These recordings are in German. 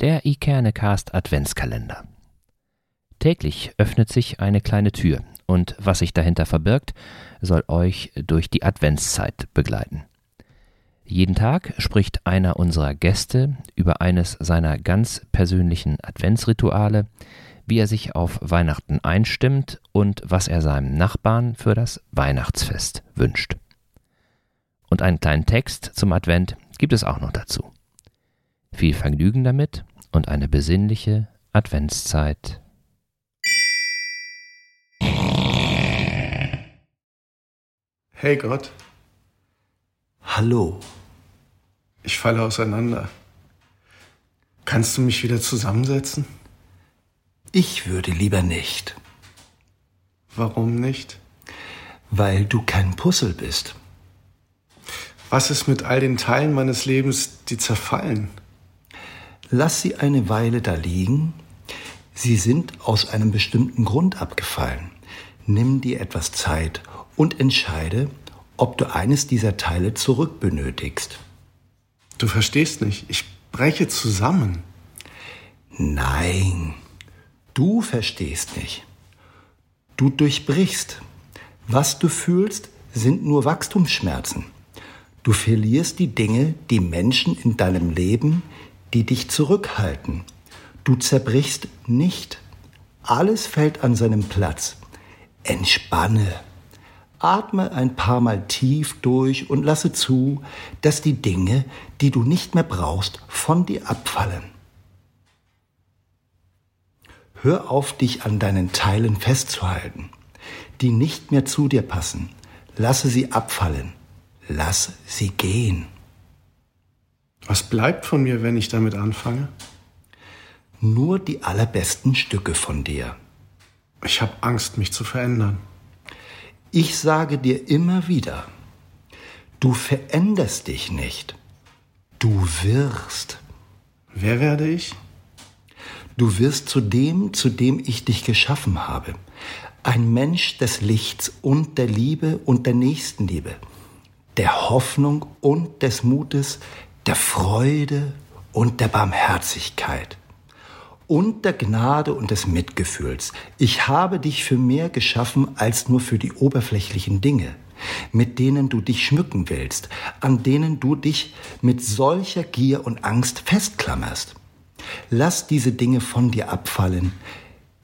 Der Ikernecast Adventskalender. Täglich öffnet sich eine kleine Tür und was sich dahinter verbirgt, soll euch durch die Adventszeit begleiten. Jeden Tag spricht einer unserer Gäste über eines seiner ganz persönlichen Adventsrituale, wie er sich auf Weihnachten einstimmt und was er seinem Nachbarn für das Weihnachtsfest wünscht. Und einen kleinen Text zum Advent gibt es auch noch dazu. Viel Vergnügen damit und eine besinnliche Adventszeit. Hey Gott. Hallo. Ich falle auseinander. Kannst du mich wieder zusammensetzen? Ich würde lieber nicht. Warum nicht? Weil du kein Puzzle bist. Was ist mit all den Teilen meines Lebens, die zerfallen? Lass sie eine Weile da liegen. Sie sind aus einem bestimmten Grund abgefallen. Nimm dir etwas Zeit und entscheide, ob du eines dieser Teile zurück benötigst. Du verstehst nicht, ich breche zusammen. Nein, du verstehst nicht. Du durchbrichst. Was du fühlst, sind nur Wachstumsschmerzen. Du verlierst die Dinge, die Menschen in deinem Leben, die dich zurückhalten. Du zerbrichst nicht. Alles fällt an seinem Platz. Entspanne. Atme ein paar Mal tief durch und lasse zu, dass die Dinge, die du nicht mehr brauchst, von dir abfallen. Hör auf, dich an deinen Teilen festzuhalten, die nicht mehr zu dir passen. Lasse sie abfallen. Lass sie gehen. Was bleibt von mir, wenn ich damit anfange? Nur die allerbesten Stücke von dir. Ich habe Angst, mich zu verändern. Ich sage dir immer wieder, du veränderst dich nicht. Du wirst. Wer werde ich? Du wirst zu dem, zu dem ich dich geschaffen habe. Ein Mensch des Lichts und der Liebe und der Nächstenliebe, der Hoffnung und des Mutes, der Freude und der Barmherzigkeit und der Gnade und des Mitgefühls. Ich habe dich für mehr geschaffen als nur für die oberflächlichen Dinge, mit denen du dich schmücken willst, an denen du dich mit solcher Gier und Angst festklammerst. Lass diese Dinge von dir abfallen.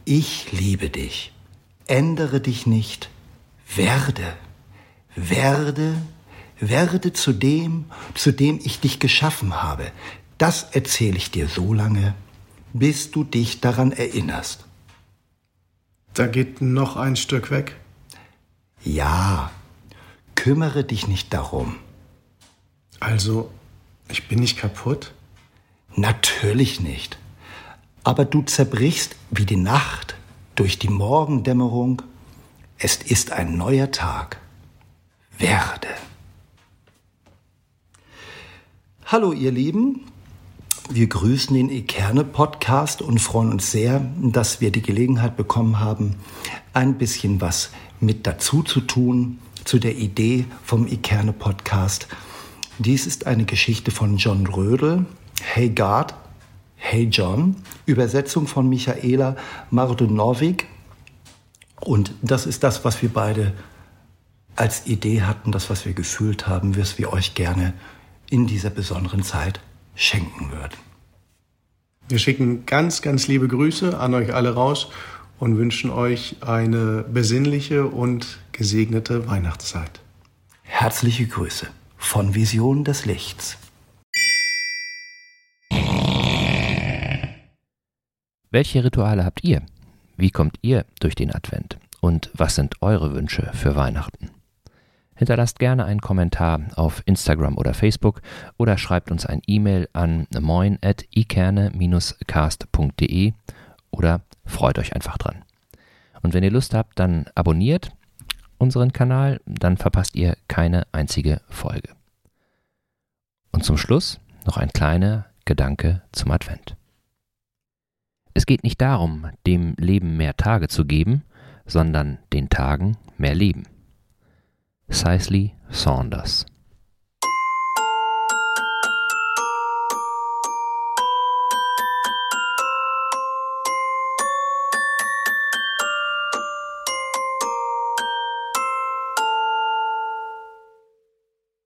Ich liebe dich. Ändere dich nicht. Werde. Werde werde zu dem, zu dem ich dich geschaffen habe. Das erzähle ich dir so lange, bis du dich daran erinnerst. Da geht noch ein Stück weg. Ja, kümmere dich nicht darum. Also, ich bin nicht kaputt? Natürlich nicht. Aber du zerbrichst wie die Nacht durch die Morgendämmerung. Es ist ein neuer Tag. Werde. Hallo ihr Lieben, wir grüßen den Ekerne Podcast und freuen uns sehr, dass wir die Gelegenheit bekommen haben, ein bisschen was mit dazu zu tun zu der Idee vom Ekerne Podcast. Dies ist eine Geschichte von John Rödel, Hey God, Hey John, Übersetzung von Michaela Mardonowik. Und das ist das, was wir beide als Idee hatten, das, was wir gefühlt haben, was wir euch gerne in dieser besonderen Zeit schenken würden. Wir schicken ganz, ganz liebe Grüße an euch alle raus und wünschen euch eine besinnliche und gesegnete Weihnachtszeit. Herzliche Grüße von Vision des Lichts. Welche Rituale habt ihr? Wie kommt ihr durch den Advent? Und was sind eure Wünsche für Weihnachten? Hinterlasst gerne einen Kommentar auf Instagram oder Facebook oder schreibt uns ein E-Mail an moin.ikerne-cast.de oder freut euch einfach dran. Und wenn ihr Lust habt, dann abonniert unseren Kanal, dann verpasst ihr keine einzige Folge. Und zum Schluss noch ein kleiner Gedanke zum Advent. Es geht nicht darum, dem Leben mehr Tage zu geben, sondern den Tagen mehr Leben. Cicely Saunders